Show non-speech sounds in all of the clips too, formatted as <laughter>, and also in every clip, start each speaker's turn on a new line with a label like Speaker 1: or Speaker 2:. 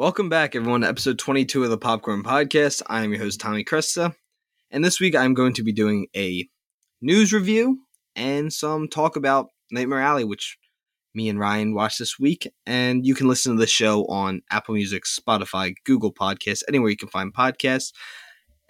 Speaker 1: Welcome back, everyone, to episode 22 of the Popcorn Podcast. I am your host, Tommy Cresta, and this week I'm going to be doing a news review and some talk about Nightmare Alley, which me and Ryan watched this week. And you can listen to the show on Apple Music, Spotify, Google Podcasts, anywhere you can find podcasts.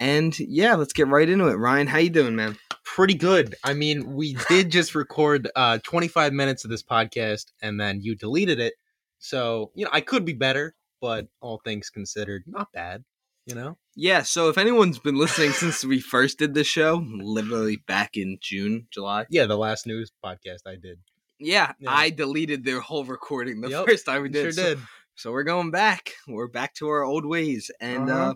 Speaker 1: And yeah, let's get right into it. Ryan, how you doing, man?
Speaker 2: pretty good. I mean, we did <laughs> just record uh 25 minutes of this podcast and then you deleted it. So, you know, I could be better, but all things considered, not bad, you know?
Speaker 1: Yeah, so if anyone's been listening since we first did the show, literally back in June, July.
Speaker 2: Yeah, the last news podcast I did.
Speaker 1: Yeah,
Speaker 2: Yeah.
Speaker 1: I deleted their whole recording the
Speaker 2: Yep,
Speaker 1: first time we did.
Speaker 2: Sure
Speaker 1: so,
Speaker 2: did.
Speaker 1: so we're going back. We're back to our old ways. And uh
Speaker 2: Uh-huh.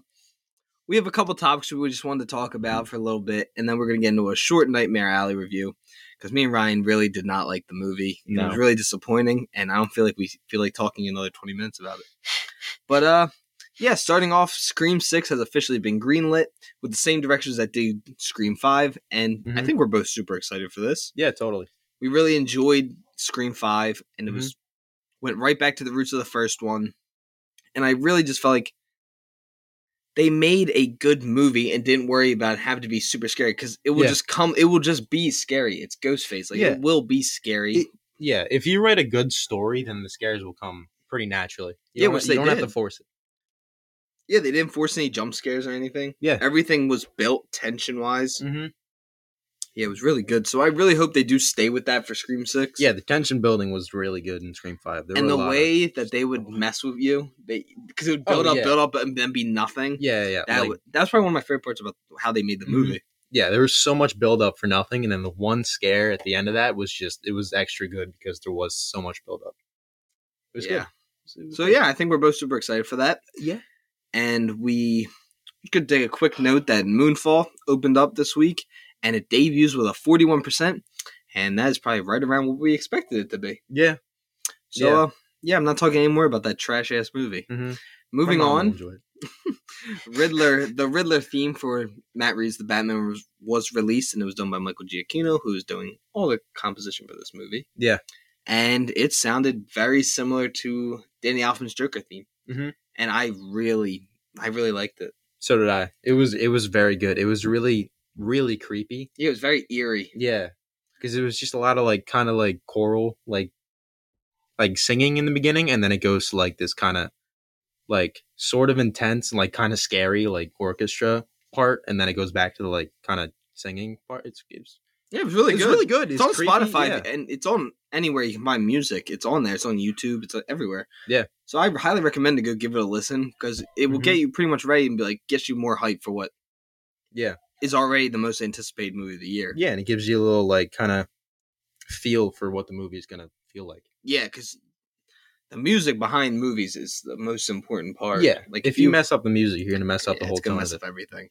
Speaker 1: we have a couple topics we just wanted to talk about for a little bit, and then we're gonna get into a short Nightmare Alley review. Because me and Ryan really did not like the movie. It was really disappointing, and I don't feel like we feel like talking another twenty minutes about it. But uh yeah, starting off, Scream Six has officially been greenlit with the same directors that did Scream Five, and I
Speaker 2: Mhm.
Speaker 1: think we're both super excited for this
Speaker 2: Yeah, totally.
Speaker 1: we really enjoyed Scream Five, and it
Speaker 2: Mhm.
Speaker 1: was went right back to the roots of the first one. And I really just felt like they made a good movie and didn't worry about having to be super scary because it will
Speaker 2: Yeah.
Speaker 1: just come. It will just be scary. It's Ghostface. Like
Speaker 2: Yeah.
Speaker 1: it will be scary.
Speaker 2: It- Yeah, if you write a good story, then the scares will come pretty naturally. You
Speaker 1: Yeah,
Speaker 2: don't-
Speaker 1: which
Speaker 2: you
Speaker 1: they
Speaker 2: don't have
Speaker 1: did.
Speaker 2: to force it.
Speaker 1: yeah, they didn't force any jump scares or anything.
Speaker 2: Yeah.
Speaker 1: everything was built tension wise.
Speaker 2: Mm-hmm.
Speaker 1: Yeah, it was really good. So I really hope they do stay with that for Scream Six.
Speaker 2: Yeah, the tension building was really good in Scream Five. There
Speaker 1: and the
Speaker 2: a lot of-
Speaker 1: way that they would mess with you, they because it would
Speaker 2: Oh,
Speaker 1: build up,
Speaker 2: yeah.
Speaker 1: build up, and then be nothing.
Speaker 2: yeah, yeah,
Speaker 1: That
Speaker 2: like-
Speaker 1: that's probably one of my favorite parts about how they made the
Speaker 2: Mhm.
Speaker 1: movie.
Speaker 2: yeah, there was so much build up for nothing, and then the one scare at the end of that was just it was extra good because there was so much build up. Was
Speaker 1: Yeah.
Speaker 2: good.
Speaker 1: So yeah, I think we're both super excited for that.
Speaker 2: yeah,
Speaker 1: And we could take a quick note that Moonfall opened up this week, and it debuts with a forty-one percent, and that is probably right around what we expected it to be.
Speaker 2: yeah.
Speaker 1: So
Speaker 2: Yeah.
Speaker 1: uh, yeah, I'm not talking anymore about that trash ass movie.
Speaker 2: Mm-hmm.
Speaker 1: Moving on, <laughs> Riddler, the Riddler theme for Matt Reeves' The Batman was, was released, and it was done by Michael Giacchino, who is doing all the composition for this movie.
Speaker 2: Yeah.
Speaker 1: And it sounded very similar to Danny Elfman's Joker theme,
Speaker 2: Mhm.
Speaker 1: and I really, I really liked it.
Speaker 2: So did I. It was it was very good. It was really really creepy.
Speaker 1: Yeah, it was very eerie.
Speaker 2: Yeah, because it was just a lot of like kind of like choral like like singing in the beginning, and then it goes to like this kind of like sort of intense and like kind of scary like orchestra part, and then it goes back to the like kind of singing part. It's it's,
Speaker 1: Yeah, it was really
Speaker 2: it's
Speaker 1: good.
Speaker 2: really good.
Speaker 1: It's, on
Speaker 2: creepy,
Speaker 1: Spotify
Speaker 2: yeah.
Speaker 1: and it's on anywhere you can buy music. It's on there. It's on YouTube. It's uh, everywhere.
Speaker 2: Yeah.
Speaker 1: So I highly recommend to go give it a listen because it will
Speaker 2: Mhm.
Speaker 1: get you pretty much ready and be like get you more hype for what
Speaker 2: Yeah.
Speaker 1: is already the most anticipated movie of the year.
Speaker 2: Yeah, and it gives you a little like kind of feel for what the movie is gonna feel like.
Speaker 1: Yeah, because the music behind movies is the most important part.
Speaker 2: Yeah,
Speaker 1: like
Speaker 2: if you mess up the music, you're gonna mess up the whole
Speaker 1: it's gonna mess up everything.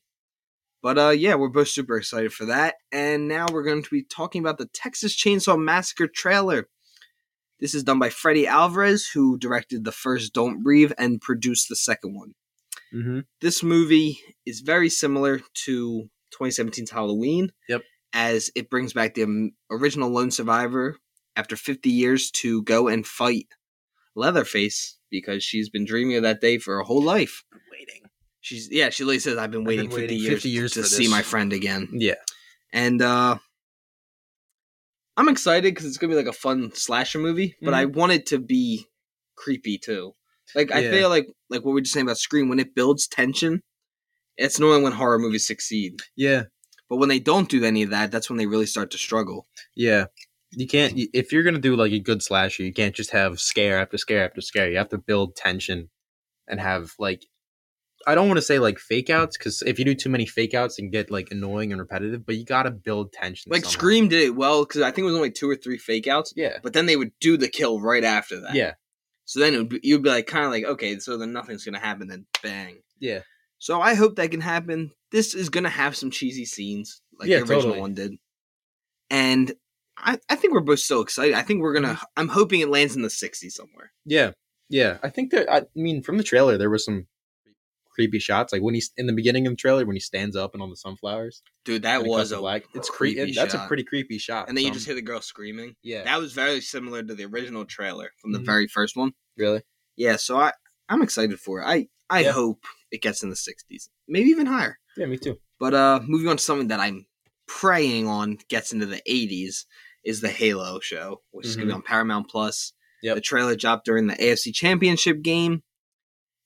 Speaker 1: But uh, yeah, we're both super excited for that, and now we're going to be talking about the Texas Chainsaw Massacre trailer. This is done by Fede Alvarez, who directed the first Don't Breathe and produced the second one.
Speaker 2: Mm-hmm.
Speaker 1: This movie is very similar to 2017's Halloween.
Speaker 2: Yep.
Speaker 1: As it brings back the um, original lone survivor after 50 years to go and fight Leatherface because she's been dreaming of that day for her whole life. She's yeah, she literally says I've been
Speaker 2: I've
Speaker 1: waiting,
Speaker 2: been
Speaker 1: 50,
Speaker 2: waiting
Speaker 1: years
Speaker 2: 50 years
Speaker 1: to see my friend again.
Speaker 2: Yeah.
Speaker 1: And uh I'm excited cuz it's going to be like a fun slasher movie, but I want it to be creepy too. Like I
Speaker 2: Yeah.
Speaker 1: feel like like what we were just saying about Scream when it builds tension, it's normally when horror movies succeed.
Speaker 2: Yeah.
Speaker 1: But when they don't do any of that, that's when they really start to struggle.
Speaker 2: Yeah. You can't if you're gonna do like a good slasher, you can't just have scare after scare after scare. You have to build tension and have like I don't want to say like fake outs because if you do too many fake outs, and get like annoying and repetitive. But you gotta build tension.
Speaker 1: Like
Speaker 2: somehow.
Speaker 1: Scream did it well cuz I think it was only two or three fake outs,
Speaker 2: Yeah.
Speaker 1: but then they would do the kill right after that.
Speaker 2: Yeah.
Speaker 1: So then it would be, you'd be like kind of like okay, so then nothing's going to happen then bang.
Speaker 2: Yeah.
Speaker 1: So I hope that can happen. This is gonna have some cheesy scenes, like
Speaker 2: Yeah,
Speaker 1: the original
Speaker 2: totally.
Speaker 1: one did. And I, I think we're both so excited. I think we're gonna.
Speaker 2: Mm-hmm.
Speaker 1: I'm hoping it lands in the 60s somewhere.
Speaker 2: Yeah. Yeah. I think that I mean from the trailer there was some creepy shots. Like when he's in the beginning of the trailer when he stands up and on the sunflowers.
Speaker 1: Dude, that was a
Speaker 2: black. It's
Speaker 1: creepy.
Speaker 2: That's a pretty creepy shot.
Speaker 1: And then you just hear the girl screaming.
Speaker 2: yeah.
Speaker 1: That was very similar to the original trailer from the
Speaker 2: Mhm.
Speaker 1: very first one.
Speaker 2: really.
Speaker 1: Yeah, so I I'm excited for it. I I
Speaker 2: Yeah.
Speaker 1: hope it gets in the 60s, maybe even higher.
Speaker 2: Yeah, me too.
Speaker 1: But uh, moving on to something that I'm praying on gets into the 80s is the Halo show, which is going to be on Paramount Plus.
Speaker 2: Yep.
Speaker 1: The trailer dropped during the AFC Championship game,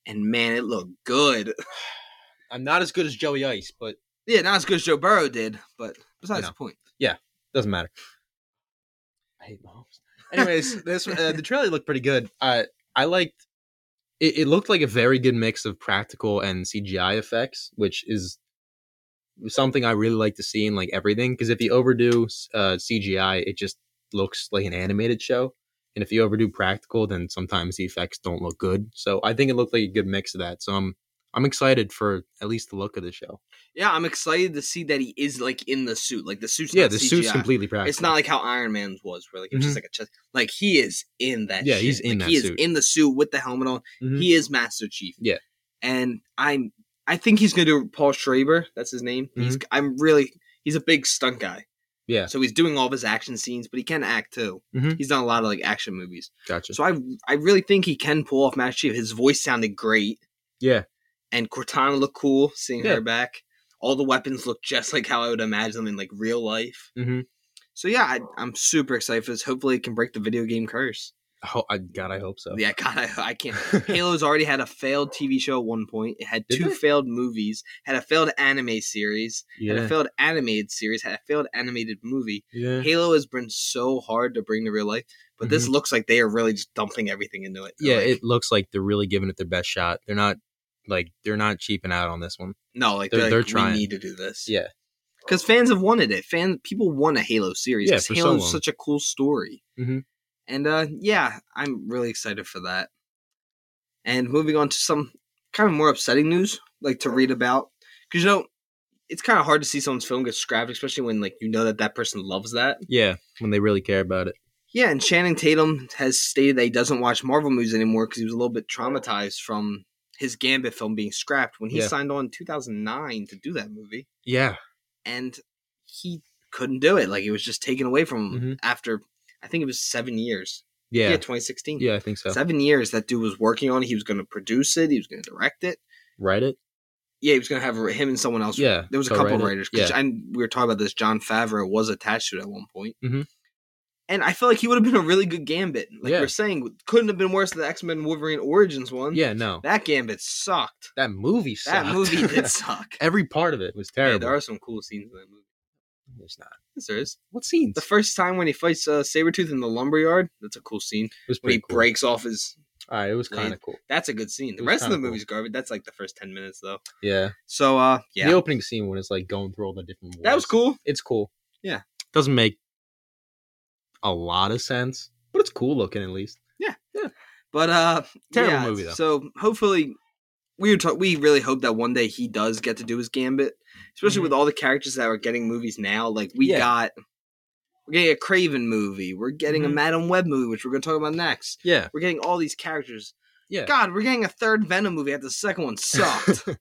Speaker 1: and man, it looked good. <sighs>
Speaker 2: I'm not as good as Joey Ice, but
Speaker 1: yeah, not as good as Joe Burrow did, but besides the point.
Speaker 2: Yeah, doesn't matter. I hate Mahomes. <laughs> Anyways, this uh, the trailer looked pretty good. Uh, I liked. It, it looked like a very good mix of practical and CGI effects, which is something I really like to see in like everything. Because if you overdo uh, CGI, it just looks like an animated show, and if you overdo practical, then sometimes the effects don't look good. So I think it looked like a good mix of that. So I'm I'm excited for at least the look of the show.
Speaker 1: Yeah, I'm excited to see that he is like in the suit. Like the suit's
Speaker 2: yeah, the suit's
Speaker 1: CGI.
Speaker 2: completely practical.
Speaker 1: It's not like how Iron Man's was, where like it's just like a chest. Like he is in that.
Speaker 2: Yeah,
Speaker 1: shit.
Speaker 2: he's in
Speaker 1: Like,
Speaker 2: that
Speaker 1: He
Speaker 2: suit.
Speaker 1: is in the suit with the helmet on.
Speaker 2: Mhm.
Speaker 1: He is Master Chief.
Speaker 2: Yeah.
Speaker 1: and I'm. I think he's gonna do Paul Schreiber. That's his name. He's. I'm really. He's a big stunt guy.
Speaker 2: Mm-hmm. Yeah,
Speaker 1: So he's doing all of his action scenes, but he can act too.
Speaker 2: Mhm.
Speaker 1: He's done a lot of like action movies.
Speaker 2: gotcha.
Speaker 1: So I. I really think he can pull off Master Chief. His voice sounded great,
Speaker 2: yeah,
Speaker 1: and Cortana looked cool. Seeing
Speaker 2: Yeah.
Speaker 1: her back. All the weapons look just like how I would imagine them in like real life.
Speaker 2: hmm
Speaker 1: So yeah, I, I'm super excited for this. Hopefully, it can break the video game curse.
Speaker 2: Oh, I, God, I hope so.
Speaker 1: Yeah, God, I, I can't. <laughs> Halo's already had a failed TV show at one point. It had
Speaker 2: Did
Speaker 1: two
Speaker 2: they?
Speaker 1: failed movies. Had a failed anime series. Had a failed animated series. Had a failed animated movie.
Speaker 2: yeah.
Speaker 1: Halo has been so hard to bring to real life, but this looks like they are really just dumping everything into it.
Speaker 2: Mm-hmm. Yeah,
Speaker 1: Like,
Speaker 2: it looks like they're really giving it their best shot. They're not like they're not cheaping out on this one.
Speaker 1: no, like
Speaker 2: they're-
Speaker 1: they're,
Speaker 2: they're trying.
Speaker 1: We need to do this.
Speaker 2: Yeah,
Speaker 1: because fans have wanted it. Fans, people want a Halo series.
Speaker 2: Yeah, so
Speaker 1: Halo's
Speaker 2: long.
Speaker 1: such a cool story.
Speaker 2: Mhm.
Speaker 1: And uh, yeah, I'm really excited for that. And moving on to some kind of more upsetting news, like to read about, because you know it's kind of hard to see someone's film get scrapped, especially when like you know that that person loves that.
Speaker 2: yeah. When they really care about it.
Speaker 1: Yeah, and Channing Tatum has stated that he doesn't watch Marvel movies anymore because he was a little bit traumatized from his Gambit film being scrapped when he
Speaker 2: Yeah.
Speaker 1: signed on in 2009 to do that movie
Speaker 2: Yeah,
Speaker 1: and he couldn't do it. Like it was just taken away from him
Speaker 2: Mhm.
Speaker 1: after I think it was seven years.
Speaker 2: yeah,
Speaker 1: Yeah,
Speaker 2: yeah. I think so.
Speaker 1: Seven years that dude was working on it. He was going to produce it. He was going to direct it.
Speaker 2: Write it.
Speaker 1: Yeah, he was going to have him and someone else.
Speaker 2: Yeah,
Speaker 1: there was a couple of
Speaker 2: it.
Speaker 1: writers.
Speaker 2: Yeah.
Speaker 1: I, we were talking about this. John Favreau was attached to it at one point.
Speaker 2: Mhm.
Speaker 1: And I feel like he would have been a really good Gambit. Like
Speaker 2: Yeah.
Speaker 1: we're saying, couldn't have been worse than the X Men Wolverine Origins one.
Speaker 2: Yeah, no,
Speaker 1: that Gambit sucked.
Speaker 2: that movie. Sucked.
Speaker 1: That movie did <laughs> suck.
Speaker 2: Every part of it was
Speaker 1: Yeah,
Speaker 2: terrible.
Speaker 1: there are some cool scenes in that movie.
Speaker 2: There's not.
Speaker 1: Yes, there is.
Speaker 2: What scenes?
Speaker 1: The first time when he fights uh, Sabretooth in the lumberyard, that's a cool scene.
Speaker 2: it was
Speaker 1: When he
Speaker 2: cool.
Speaker 1: breaks off his.
Speaker 2: All right, it was kind of cool.
Speaker 1: That's a good scene. The rest of the
Speaker 2: cool.
Speaker 1: movie's garbage. That's like the first 10 minutes, though.
Speaker 2: Yeah,
Speaker 1: So, uh, yeah.
Speaker 2: the opening scene when it's like going through all the different.
Speaker 1: that was cool.
Speaker 2: It's cool.
Speaker 1: Yeah.
Speaker 2: doesn't make a lot of sense, but it's cool looking at least. Yeah. Yeah.
Speaker 1: But, uh,
Speaker 2: Terrible
Speaker 1: yeah,
Speaker 2: movie, though.
Speaker 1: So, hopefully, we were ta- we really hope that one day he does get to do his Gambit, especially
Speaker 2: Mhm.
Speaker 1: with all the characters that are getting movies now. Like, we
Speaker 2: Yeah.
Speaker 1: got. We're getting a Kraven movie. We're getting a
Speaker 2: Mhm.
Speaker 1: Madame Web movie, which we're going to talk about next.
Speaker 2: Yeah,
Speaker 1: We're getting all these characters.
Speaker 2: yeah.
Speaker 1: God, we're getting a third Venom movie after the second one <laughs> sucked.
Speaker 2: and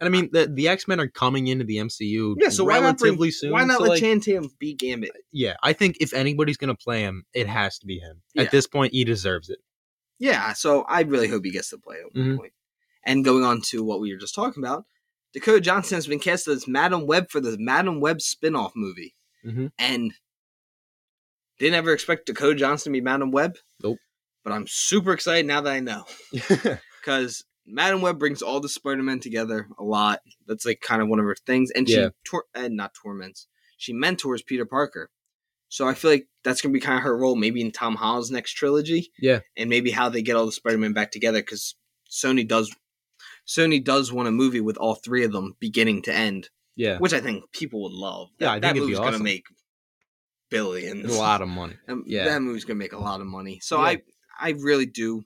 Speaker 2: I mean, the the X Men are coming into the MCU.
Speaker 1: yeah, so why not
Speaker 2: relatively
Speaker 1: bring,
Speaker 2: soon.
Speaker 1: Why not
Speaker 2: so,
Speaker 1: let
Speaker 2: like,
Speaker 1: Channing be Gambit?
Speaker 2: Yeah, I think if anybody's gonna play him, it has to be him.
Speaker 1: Yeah.
Speaker 2: At this point, he deserves it.
Speaker 1: Yeah, so I really hope he gets to play at one
Speaker 2: Mhm.
Speaker 1: point. And going on to what we were just talking about, Dakota Johnson has been cast as Madame Web for the Madame Web spin-off movie.
Speaker 2: Mhm.
Speaker 1: And didn't ever expect Dakota Johnson to be Madame Web.
Speaker 2: Nope.
Speaker 1: But I'm super excited now that I know. <laughs> Because Madame Web brings all the Spider-Men together a lot. That's like kind of one of her things. And she tor- and not torments. She mentors Peter Parker. So I feel like that's gonna be kind of her role, maybe in Tom Holland's next trilogy
Speaker 2: yeah,
Speaker 1: and maybe how they get all the Spider-Man back together because Sony does Sony does want a movie with all three of them beginning to end,
Speaker 2: yeah.
Speaker 1: which I think people would love.
Speaker 2: Yeah, I think
Speaker 1: that
Speaker 2: it'd be
Speaker 1: movie's gonna make billions.
Speaker 2: a lot of money. <laughs>
Speaker 1: Um,
Speaker 2: yeah.
Speaker 1: that movie's gonna make a lot of money. So
Speaker 2: Yeah.
Speaker 1: I I really do.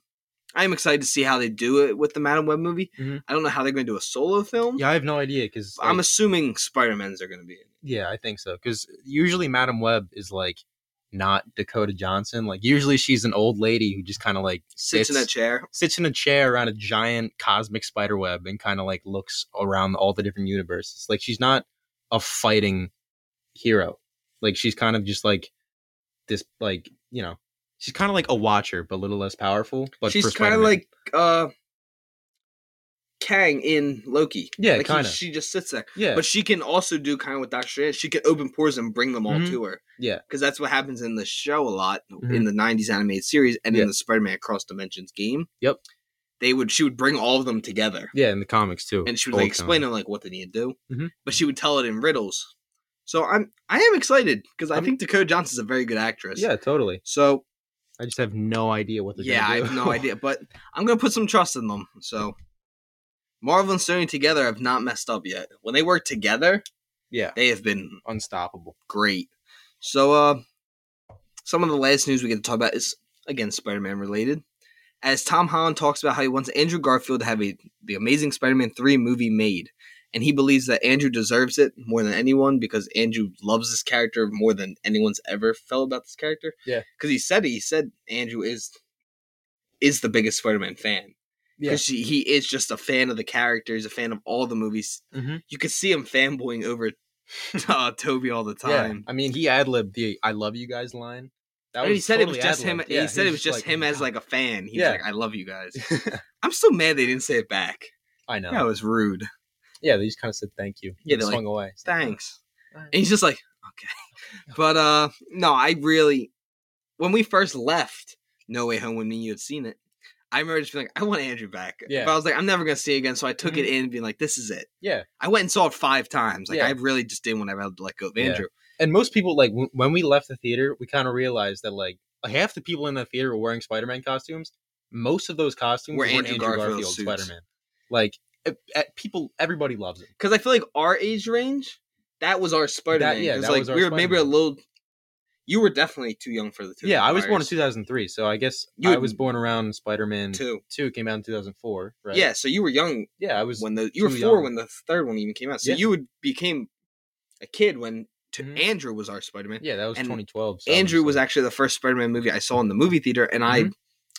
Speaker 1: I'm excited to see how they do it with the Madame Web movie.
Speaker 2: Mhm.
Speaker 1: I don't know how they're going to do a solo film.
Speaker 2: Yeah, I have no idea because
Speaker 1: I'm assuming Spider Men's are going to be in it.
Speaker 2: yeah, I think so. Because usually Madame Web is like not Dakota Johnson. Like usually she's an old lady who just kind of like
Speaker 1: Sits in a chair.
Speaker 2: sits in a chair around a giant cosmic spider web and kind of like looks around all the different universes. Like she's not a fighting hero. Like she's kind of just like this like, you know, she's kind of like a watcher but a little less powerful. But
Speaker 1: She's kind of like uh, Kang in Loki.
Speaker 2: Yeah,
Speaker 1: like
Speaker 2: kinda.
Speaker 1: she just sits there.
Speaker 2: Yeah,
Speaker 1: But she can also do kind of what Doctor Strange. She can open pores and bring them all
Speaker 2: Mhm.
Speaker 1: to her.
Speaker 2: Yeah.
Speaker 1: because that's what happens in the show a lot
Speaker 2: Mhm.
Speaker 1: in the '90s animated series and
Speaker 2: Yeah.
Speaker 1: in the Spider-Man Across Dimensions game.
Speaker 2: Yep.
Speaker 1: They would she would bring all of them together
Speaker 2: yeah, in the comics too.
Speaker 1: and she would like explain them like what they need to do.
Speaker 2: Mhm.
Speaker 1: But she would tell it in riddles. So I'm I am excited because I
Speaker 2: I'm-
Speaker 1: think Dakota Johnson's a very good actress.
Speaker 2: Yeah, totally.
Speaker 1: So
Speaker 2: I just have no idea what they're
Speaker 1: yeah, I have no idea, but <laughs> I'm gonna put some trust in them. So Marvel and Sony together have not messed up yet. When they work together,
Speaker 2: yeah,
Speaker 1: they have been
Speaker 2: unstoppable.
Speaker 1: great. So, uh, some of the last news we get to talk about is again Spider-Man related. As Tom Holland talks about how he wants Andrew Garfield to have a the Amazing Spider-Man three movie made, and he believes that Andrew deserves it more than anyone because Andrew loves this character more than anyone's ever felt about this character.
Speaker 2: Yeah.
Speaker 1: because he said it, he said Andrew is is the biggest Spider-Man fan
Speaker 2: Yeah,
Speaker 1: because he is just a fan of the character. He's a fan of all the movies.
Speaker 2: hmm
Speaker 1: You could see him fanboying over <laughs> uh, Tobey all the time. yeah.
Speaker 2: I mean, he ad libbed the "I love you guys" line. That
Speaker 1: he said it was just him.
Speaker 2: ad-libbed.
Speaker 1: he
Speaker 2: Yeah,
Speaker 1: said it was
Speaker 2: just
Speaker 1: just him
Speaker 2: "Oh
Speaker 1: as like a fan. He
Speaker 2: Yeah.
Speaker 1: was like, "I love you guys." <laughs> I'm so mad they didn't say it back.
Speaker 2: I know.
Speaker 1: That was rude.
Speaker 2: Yeah, they just kind of said thank you.
Speaker 1: Yeah, they're
Speaker 2: swung away.
Speaker 1: Thanks.
Speaker 2: "Oh,
Speaker 1: And he's just like, "Okay," <laughs> but uh, no, I really. When we first left No Way Home, when me you had seen it, I remember just being like, "I want Andrew back."
Speaker 2: Yeah.
Speaker 1: But I was like, "I'm never gonna see it again," so I took it
Speaker 2: Mhm.
Speaker 1: in, being like, "This is it."
Speaker 2: Yeah,
Speaker 1: I went and saw it five times. Like
Speaker 2: Yeah.
Speaker 1: I really just didn't want to have to let go of
Speaker 2: Yeah.
Speaker 1: Andrew.
Speaker 2: and most people like w- when we left the theater, we kind of realized that like half the people in the theater were wearing Spider-Man costumes. Most of those costumes
Speaker 1: Were
Speaker 2: were,
Speaker 1: Andrew
Speaker 2: Andrew,
Speaker 1: Garfield suits.
Speaker 2: Spider-Man. Like eh, eh, people, everybody loves it
Speaker 1: because I feel like our age range, that was our Spider Man.
Speaker 2: yeah, that
Speaker 1: like
Speaker 2: was our
Speaker 1: we were maybe a little. You were definitely too young for the two.
Speaker 2: Yeah, I was born in 2003, so I guess
Speaker 1: You
Speaker 2: I was born around Spider-Man
Speaker 1: Two.
Speaker 2: 2 came out in 2004, right?
Speaker 1: Yeah, so you were young
Speaker 2: Yeah, I was
Speaker 1: when the you were four
Speaker 2: young.
Speaker 1: when the third one even came out. So
Speaker 2: Yeah.
Speaker 1: you would became a kid when to
Speaker 2: Mhm.
Speaker 1: Andrew was our Spider Man.
Speaker 2: Yeah, that was
Speaker 1: and
Speaker 2: 2012. so
Speaker 1: Andrew was actually the first Spider Man movie I saw in the movie theater, and I
Speaker 2: Mhm.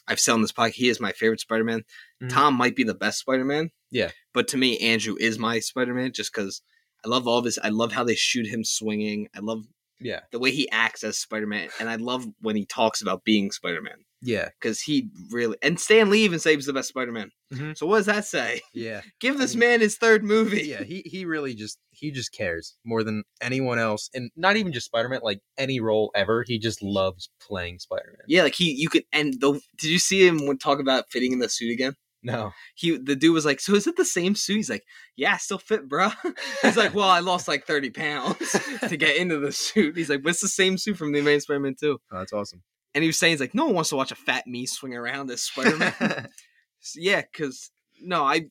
Speaker 1: I've said on this podcast he is my favorite Spider Man.
Speaker 2: Mhm.
Speaker 1: Tom might be the best Spider Man.
Speaker 2: Yeah.
Speaker 1: but to me Andrew is my Spider Man just because I love all this. I love how they shoot him swinging. I love
Speaker 2: Yeah.
Speaker 1: the way he acts as Spider Man, and I love when he talks about being Spider Man
Speaker 2: Yeah.
Speaker 1: because he really and Stan Lee even says he's the best Spider Man.
Speaker 2: Mhm.
Speaker 1: So what does that say?
Speaker 2: Yeah. <laughs>
Speaker 1: Give this
Speaker 2: And-
Speaker 1: man his third movie.
Speaker 2: yeah, he he really just he just cares more than anyone else, and not even just Spider Man. Like any role ever, he just loves playing Spider Man.
Speaker 1: Yeah, like he, you could, and the did you see him when talk about fitting in the suit again?
Speaker 2: No,
Speaker 1: He, the dude was like, "So is it the same suit?" He's like, "Yeah, still fit, bro." <laughs> He's like, "Well, I lost like thirty pounds <laughs> to get into the suit." He's like, "But it's the same suit from the Amazing Spider-Man too."
Speaker 2: oh, that's awesome.
Speaker 1: And he was saying, "He's like, no one wants to watch a fat me swing around as Spider-Man." <laughs> So, yeah, because no, I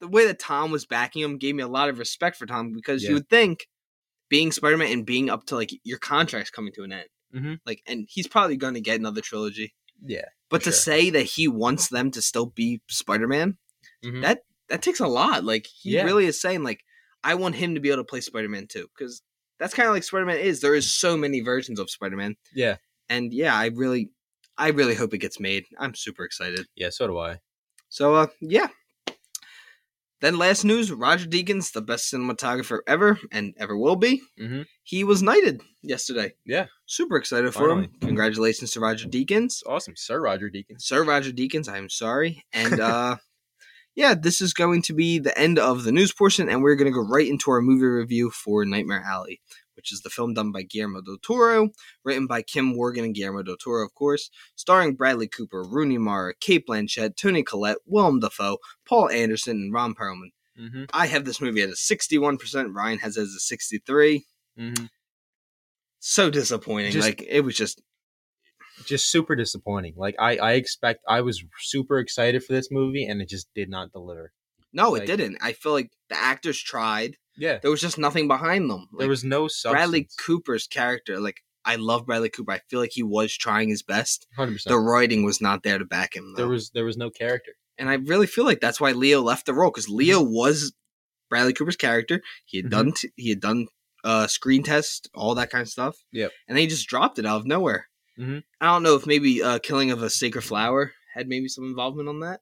Speaker 1: the way that Tom was backing him gave me a lot of respect for Tom because
Speaker 2: Yeah.
Speaker 1: you would think being Spider-Man and being up to like your contract's coming to an end,
Speaker 2: Mhm.
Speaker 1: like, and he's probably going to get another trilogy.
Speaker 2: Yeah,
Speaker 1: But to
Speaker 2: sure.
Speaker 1: say that he wants them to still be Spider-Man,
Speaker 2: Mhm.
Speaker 1: that that takes a lot. Like he
Speaker 2: Yeah.
Speaker 1: really is saying like I want him to be able to play Spider-Man too because that's kind of like Spider-Man is. There is so many versions of Spider-Man,
Speaker 2: yeah,
Speaker 1: and yeah, I really, I really hope it gets made. I'm super excited.
Speaker 2: yeah. So do I.
Speaker 1: So uh, yeah. Then last news: Roger Deakins, the best cinematographer ever and ever will be,
Speaker 2: Mm-hmm.
Speaker 1: he was knighted yesterday.
Speaker 2: Yeah,
Speaker 1: Super excited for him. Congratulations to Roger Deakins.
Speaker 2: awesome, Sir Roger Deakins.
Speaker 1: Sir Roger Deakins, I'm sorry. And uh <laughs> yeah, this is going to be the end of the news portion, and we're gonna go right into our movie review for Nightmare Alley, which is the film done by Guillermo del Toro, written by Kim Morgan and Guillermo del Toro, of course, starring Bradley Cooper, Rooney Mara, Cate Blanchett, Toni Collette, Willem Dafoe, Paul Anderson, and Ron Perlman.
Speaker 2: Mm-hmm.
Speaker 1: I have this movie at a 61%. Ryan has it as a 63.
Speaker 2: Mm-hmm.
Speaker 1: So disappointing.
Speaker 2: Just-
Speaker 1: like it was just
Speaker 2: Just super disappointing. Like I, I expect I was super excited for this movie, and it just did not deliver.
Speaker 1: No,
Speaker 2: Like-
Speaker 1: it didn't. I feel like the actors tried.
Speaker 2: Yeah,
Speaker 1: There was just nothing behind them.
Speaker 2: there was no substance.
Speaker 1: Bradley Cooper's character. Like I love Bradley Cooper. I feel like he was trying his best.
Speaker 2: 100%.
Speaker 1: The writing was not there to back him. Though.
Speaker 2: There was there was no character.
Speaker 1: and I really feel like that's why Leo left the role because Leo
Speaker 2: Mm-hmm.
Speaker 1: was Bradley Cooper's character. He had
Speaker 2: Mhm.
Speaker 1: done t- he had done uh screen test, all that kind of stuff.
Speaker 2: Yep.
Speaker 1: And they just dropped it out of nowhere.
Speaker 2: Mhm.
Speaker 1: I don't know if maybe uh Killing of a Sacred Flower had maybe some involvement on that.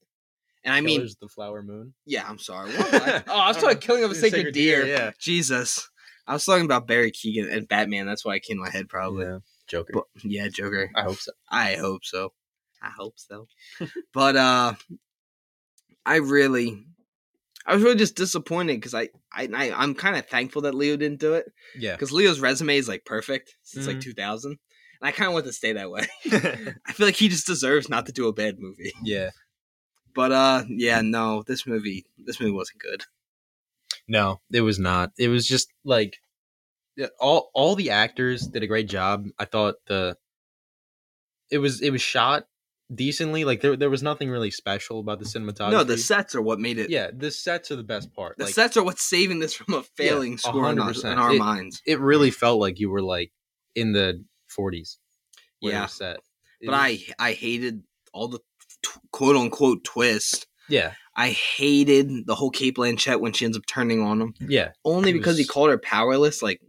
Speaker 1: And I mean,
Speaker 2: Killers of the Flower Moon.
Speaker 1: yeah, I'm sorry. <laughs> What I- oh, I was <laughs> talking about Killing of a Sacred, Deer.
Speaker 2: Yeah,
Speaker 1: Jesus. I was talking about Barry Keoghan and Batman. That's why I came in my head, probably.
Speaker 2: yeah. Joker.
Speaker 1: But, yeah, Joker.
Speaker 2: I hope so.
Speaker 1: I hope so. I hope so. but uh I really I was really just disappointed because I, I, I I'm kind of thankful that Leo didn't do it
Speaker 2: Yeah.
Speaker 1: because Leo's resume is like perfect since like
Speaker 2: Mhm.
Speaker 1: 2000, and I kind of want to stay that way. <laughs> I feel like he just deserves not to do a bad movie.
Speaker 2: yeah.
Speaker 1: But uh, yeah, no, this movie, this movie wasn't good.
Speaker 2: No, it was not. It was just like yeah, all all the actors did a great job. I thought the it was it was shot decently. Like there there was nothing really special about the cinematography.
Speaker 1: No, the sets are what made it.
Speaker 2: yeah, the sets are the best part.
Speaker 1: the
Speaker 2: like
Speaker 1: sets are what's saving this from a failing
Speaker 2: a
Speaker 1: score in, our- in our
Speaker 2: It-
Speaker 1: minds.
Speaker 2: it really felt like you were like in the 40s. where it
Speaker 1: Yeah.
Speaker 2: was set. It
Speaker 1: But
Speaker 2: was-
Speaker 1: I, I hated all the t- quote unquote twist.
Speaker 2: yeah
Speaker 1: I hated the whole Cate Blanchett when she ends up turning on him,
Speaker 2: yeah
Speaker 1: only because he called her powerless. Like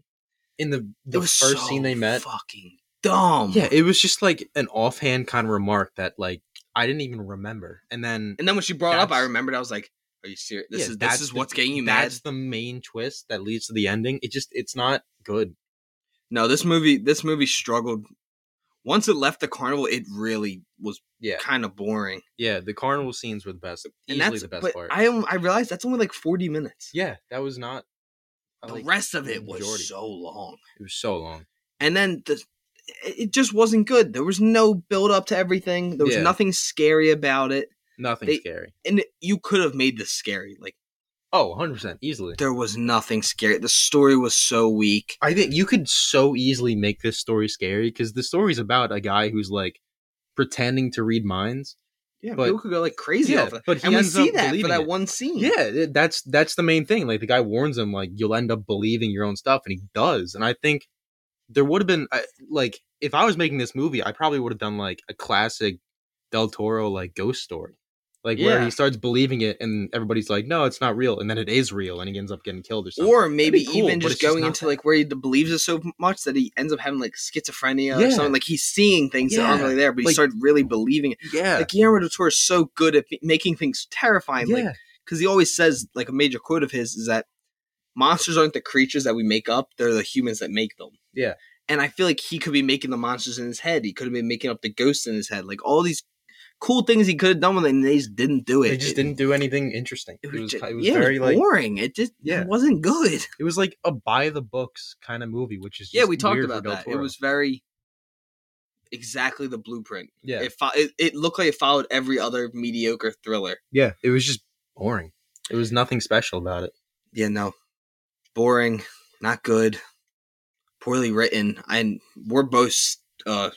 Speaker 2: in the the first
Speaker 1: so
Speaker 2: scene they met.
Speaker 1: fucking dumb.
Speaker 2: Yeah, it was just like an offhand kind of remark that like I didn't even remember, and then
Speaker 1: And then when she brought it up, I remembered. I was like, "Are you serious? This
Speaker 2: yeah,
Speaker 1: is this is
Speaker 2: the-
Speaker 1: what's getting you mad."
Speaker 2: That's the main twist that leads to the ending. It just it's not good.
Speaker 1: No, this movie this movie struggled. Once it left the carnival, it really was
Speaker 2: Yeah,
Speaker 1: kind of boring.
Speaker 2: yeah. The carnival scenes were the best.
Speaker 1: And
Speaker 2: Easily the best
Speaker 1: but
Speaker 2: part.
Speaker 1: I am I realized that's only like forty minutes.
Speaker 2: yeah, that was not. I
Speaker 1: the
Speaker 2: like-
Speaker 1: rest of it was
Speaker 2: majority.
Speaker 1: so long,
Speaker 2: It was so long.
Speaker 1: and then the it just wasn't good. There was no build up to everything. There was
Speaker 2: Yeah.
Speaker 1: nothing scary about it,
Speaker 2: Nothing
Speaker 1: They-
Speaker 2: scary.
Speaker 1: and you could have made this scary. Like
Speaker 2: Oh, 100 percent easily.
Speaker 1: there was nothing scary. The story was so weak.
Speaker 2: I think you could so easily make this story scary because the story's about a guy who's like pretending to read minds.
Speaker 1: Yeah,
Speaker 2: But-
Speaker 1: people could go like crazy
Speaker 2: Yeah,
Speaker 1: off it.
Speaker 2: but he
Speaker 1: and we see that for that
Speaker 2: it.
Speaker 1: one scene.
Speaker 2: Yeah, that's that's the main thing. Like the guy warns him, like you'll end up believing your own stuff, and he does. And I think there would have been I- like if I was making this movie, I probably would have done like a classic Del Toro like ghost story, like where he starts believing it, and everybody's like, no, it's not real, and then it is real, and he ends up getting killed or something.
Speaker 1: Or maybe
Speaker 2: cool,
Speaker 1: even just
Speaker 2: it's just
Speaker 1: going into
Speaker 2: that.
Speaker 1: like where he believes it so much that he ends up having like schizophrenia or something. Like he's seeing things that aren't really there, but he
Speaker 2: Like-
Speaker 1: started really believing it.
Speaker 2: yeah,
Speaker 1: Like Guillermo del Toro is so good at making things terrifying.
Speaker 2: yeah,
Speaker 1: Like because he always says like a major quote of his is that monsters aren't the creatures that we make up; they're the humans that make them.
Speaker 2: Yeah.
Speaker 1: And I feel like he could be making the monsters in his head. He could have been making up the ghosts in his head. Like all these cool things he could have done with it, and they just didn't do it.
Speaker 2: they just
Speaker 1: It-
Speaker 2: didn't do anything interesting.
Speaker 1: It
Speaker 2: It
Speaker 1: was,
Speaker 2: was,
Speaker 1: ju-
Speaker 2: it was
Speaker 1: yeah,
Speaker 2: very
Speaker 1: was
Speaker 2: like
Speaker 1: boring. It just
Speaker 2: Yeah.
Speaker 1: it wasn't good.
Speaker 2: it was like a by the books kind of movie, which is
Speaker 1: yeah, we talked about that. It was very exactly the blueprint.
Speaker 2: yeah,
Speaker 1: It, fo- it it looked like it followed every other mediocre thriller.
Speaker 2: yeah. It was just boring. It was nothing special about it.
Speaker 1: Yeah, no, boring, not good, poorly written, and we're both uh,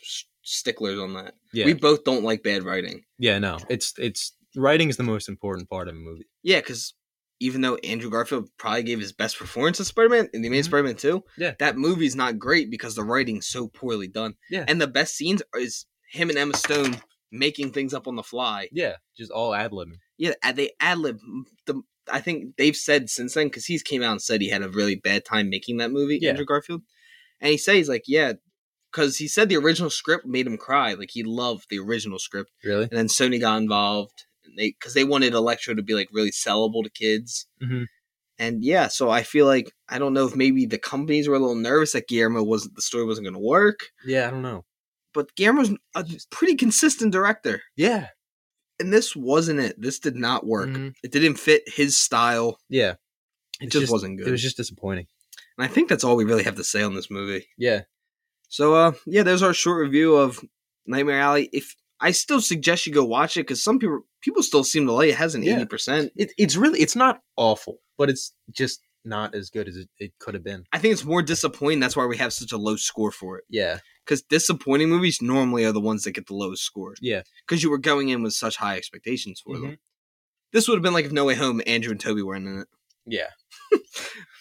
Speaker 1: sticklers on that.
Speaker 2: Yeah,
Speaker 1: We both don't like bad writing.
Speaker 2: yeah. No, it's it's writing is the most important part of a movie.
Speaker 1: Yeah, because even though Andrew Garfield probably gave his best performance as Spider Man in the Amazing
Speaker 2: Mhm.
Speaker 1: Spider Man 2,
Speaker 2: Yeah.
Speaker 1: that movie's not great because the writing's so poorly done.
Speaker 2: Yeah.
Speaker 1: And the best scenes is him and Emma Stone making things up on the fly.
Speaker 2: Yeah, just all ad libbing.
Speaker 1: Yeah, they ad lib the. I think they've said since then because he's came out and said he had a really bad time making that movie,
Speaker 2: Yeah.
Speaker 1: Andrew Garfield, and he says like, yeah, because he said the original script made him cry, like he loved the original script,
Speaker 2: Really?
Speaker 1: and then Sony got involved, and they because they wanted Electro to be like really sellable to kids,
Speaker 2: Mhm.
Speaker 1: and yeah, so I feel like I don't know if maybe the companies were a little nervous that Guillermo wasn't the story wasn't going to work,
Speaker 2: Yeah, I don't know.
Speaker 1: but Guillermo's a pretty consistent director.
Speaker 2: Yeah,
Speaker 1: And this wasn't it. This did not work.
Speaker 2: Mhm.
Speaker 1: It didn't fit his style.
Speaker 2: yeah.
Speaker 1: It
Speaker 2: It's
Speaker 1: just, wasn't good.
Speaker 2: It was just disappointing.
Speaker 1: and I think that's all we really have to say on this movie.
Speaker 2: Yeah,
Speaker 1: So, uh, yeah, there's our short review of Nightmare Alley. If I still suggest you go watch it because some people people still seem to like it. it has an
Speaker 2: Yeah.
Speaker 1: eighty percent.
Speaker 2: it, it's really it's not awful, but it's just not as good as it, it could have been.
Speaker 1: I think it's more disappointing. That's why we have such a low score for it.
Speaker 2: Yeah,
Speaker 1: Because disappointing movies normally are the ones that get the lowest score.
Speaker 2: yeah,
Speaker 1: Because you were going in with such high expectations for them.
Speaker 2: Mhm.
Speaker 1: This would have been like if No Way Home, Andrew and Tobey weren't in it.
Speaker 2: yeah, <laughs>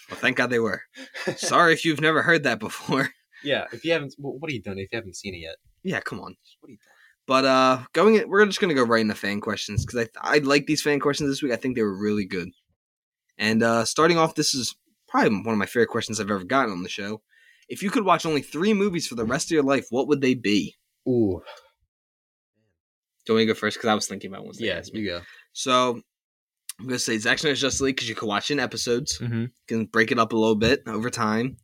Speaker 1: Well, thank God they were. <laughs> Sorry if you've never heard that before.
Speaker 2: Yeah. If you haven't, what are you doing? If you haven't seen it yet,
Speaker 1: Yeah, come on.
Speaker 2: what are you doing?
Speaker 1: But uh going in, we're just gonna go right into fan questions because I I like these fan questions this week. I think they were really good. And uh starting off, this is probably one of my favorite questions I've ever gotten on the show. If you could watch only three movies for the rest of your life, what would they be?
Speaker 2: Ooh,
Speaker 1: Do you want me to go first? Because I was thinking about one.
Speaker 2: yeah, you go.
Speaker 1: So I'm gonna say Zack Snyder's Justice League because you can watch it in episodes.
Speaker 2: Mm-hmm.
Speaker 1: You can break it up a little bit over time.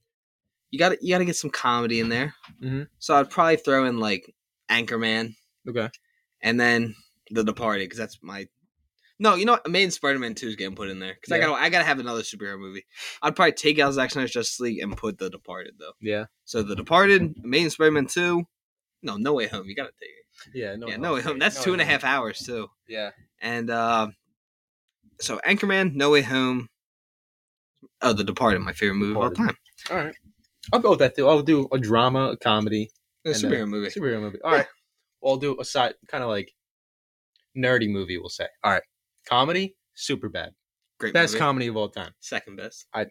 Speaker 1: You got to you got to get some comedy in there.
Speaker 2: Mhm.
Speaker 1: So I'd probably throw in like Anchorman.
Speaker 2: Okay.
Speaker 1: and then The Departed because that's my No, you know, what? Amazing Spider-Man Two is getting put in there because I gotta, I gotta have another superhero movie. I'd probably take out Zack Snyder's Justice League and put The Departed though.
Speaker 2: Yeah.
Speaker 1: So The Departed, Amazing Spider-Man Two, no, No Way Home. You gotta take it.
Speaker 2: Yeah. No.
Speaker 1: yeah, No Way Home. That's two and a half hours too.
Speaker 2: Yeah.
Speaker 1: And uh, so Anchorman, No Way Home. Oh, The Departed, my favorite movie of all
Speaker 2: Departed.
Speaker 1: time.
Speaker 2: All right. I'll go with that too. I'll do a drama, a comedy,
Speaker 1: A
Speaker 2: And,
Speaker 1: superhero movie.
Speaker 2: superhero movie. All right. Well, I'll do a side, kind of like nerdy movie. We'll say. All right. Comedy, super bad.
Speaker 1: Great
Speaker 2: Best
Speaker 1: movie.
Speaker 2: comedy of all time.
Speaker 1: Second best.
Speaker 2: I'd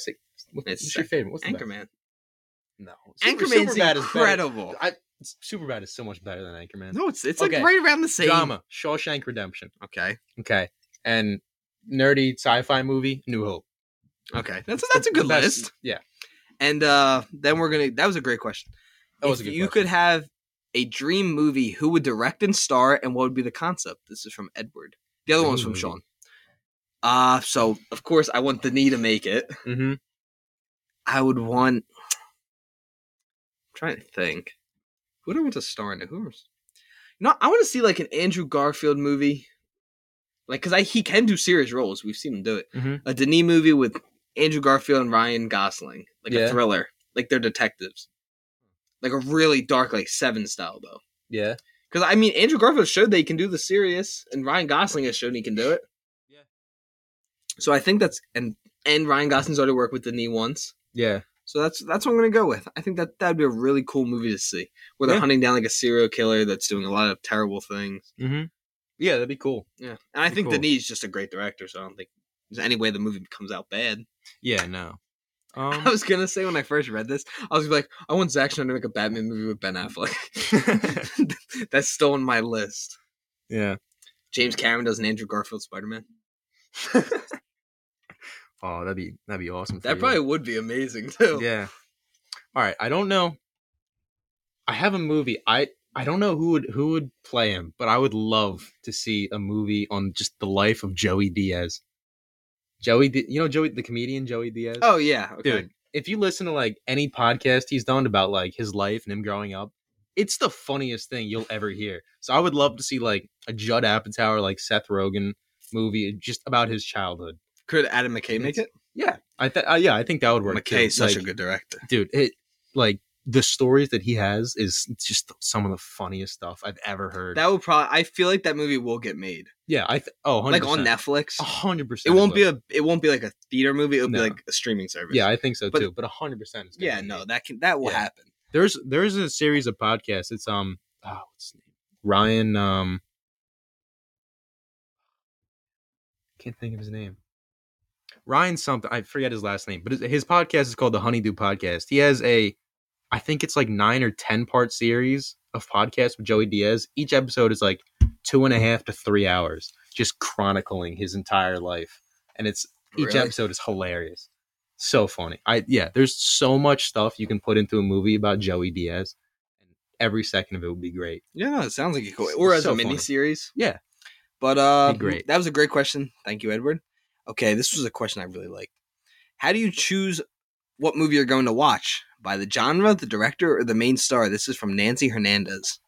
Speaker 2: say. What, what's your favorite? What's?
Speaker 1: Anchorman.
Speaker 2: No.
Speaker 1: Anchorman's
Speaker 2: Superbad is better.
Speaker 1: incredible.
Speaker 2: I, Superbad is so much better than Anchorman.
Speaker 1: No, it's it's
Speaker 2: Okay.
Speaker 1: like right around the same.
Speaker 2: Drama, Shawshank Redemption.
Speaker 1: Okay.
Speaker 2: Okay. And nerdy sci-fi movie, New Hope.
Speaker 1: Okay. That's that's a good
Speaker 2: Best-
Speaker 1: list.
Speaker 2: Yeah.
Speaker 1: And uh then we're gonna. That was a great question.
Speaker 2: That was
Speaker 1: if
Speaker 2: a good question.
Speaker 1: you
Speaker 2: question.
Speaker 1: could have a dream movie, who would direct and star, and what would be the concept? This is from Edward. The other one was from. Sean. Uh so of course I want Denis to make it.
Speaker 2: Mm-hmm.
Speaker 1: I would want. I'm trying to think. Who do I want to star in it? Who? was- You know, I want to see like an Andrew Garfield movie, like because I he can do serious roles. We've seen him do it.
Speaker 2: Mhm.
Speaker 1: A Denis movie with Andrew Garfield and Ryan Gosling, like
Speaker 2: Yeah.
Speaker 1: a thriller, like they're detectives, like a really dark, like Seven style though.
Speaker 2: Yeah.
Speaker 1: Because I mean, Andrew Garfield showed that he can do the serious, and Ryan Gosling has shown he can do it.
Speaker 2: Yeah.
Speaker 1: So I think that's and and Ryan Gosling's already worked with Denis once.
Speaker 2: Yeah.
Speaker 1: So that's that's what I'm gonna go with. I think that that'd be a really cool movie to see, where they're
Speaker 2: Yeah.
Speaker 1: hunting down like a serial killer that's doing a lot of terrible things.
Speaker 2: Mhm. Yeah, that'd be cool.
Speaker 1: Yeah, and I think
Speaker 2: cool.
Speaker 1: Denis is just a great director, so I don't think there's any way the movie comes out bad.
Speaker 2: Yeah. No. <laughs>
Speaker 1: I
Speaker 2: Um.
Speaker 1: was gonna say when I first read this, I was like, I want Zack Snyder to make a Batman movie with Ben Affleck. <laughs> <laughs> that's still on my list.
Speaker 2: yeah.
Speaker 1: James Cameron does an Andrew Garfield Spider Man.
Speaker 2: Oh, that'd be that'd be awesome.
Speaker 1: That
Speaker 2: you.
Speaker 1: probably would be amazing too.
Speaker 2: Yeah. All right. I don't know. I have a movie. I I don't know who would who would play him, but I would love to see a movie on just the life of Joey Diaz. Joey, you know Joey, the comedian Joey Diaz.
Speaker 1: Oh yeah, okay.
Speaker 2: dude! If you listen to like any podcast he's done about like his life and him growing up, it's the funniest thing you'll ever hear. So I would love to see like a Judd Apatow or like Seth Rogen movie just about his childhood.
Speaker 1: Could Adam McKay make it?
Speaker 2: Yeah, I th- uh, yeah, I think that would work. too.
Speaker 1: McKay's such a good director.
Speaker 2: dude. It like the stories that he has is just some of the funniest stuff I've ever heard.
Speaker 1: That would probably. I feel like that movie will get made,
Speaker 2: yeah, I th- oh 100%.
Speaker 1: like on Netflix.
Speaker 2: A hundred
Speaker 1: It won't be a. It won't be like a theater movie. It'll
Speaker 2: No.
Speaker 1: be like a streaming service.
Speaker 2: Yeah, I think so
Speaker 1: But-
Speaker 2: too. But a hundred percent. gonna
Speaker 1: yeah. No,
Speaker 2: made.
Speaker 1: that can. That will
Speaker 2: Yeah.
Speaker 1: happen.
Speaker 2: There's there's a series of podcasts. It's um oh what's his name Ryan um can't think of his name. Ryan something I forget his last name, but his, his podcast is called the Honeydew Podcast. He has a I think it's like nine or ten part series of podcasts with Joey Diaz. Each episode is like two and a half to three hours, just chronicling his entire life, and it's each
Speaker 1: Really?
Speaker 2: episode is hilarious. So funny. I yeah, there's so much stuff you can put into a movie about Joey Diaz. And every second of it would be great.
Speaker 1: Yeah, it sounds like a cool. Or as
Speaker 2: So
Speaker 1: a
Speaker 2: funny.
Speaker 1: mini series.
Speaker 2: Yeah.
Speaker 1: But uh, that was a great question. Thank you, Edward. Okay, this was a question I really liked. How do you choose what movie you're going to watch? By the genre, the director, or the main star? This is from Nancy Hernandez.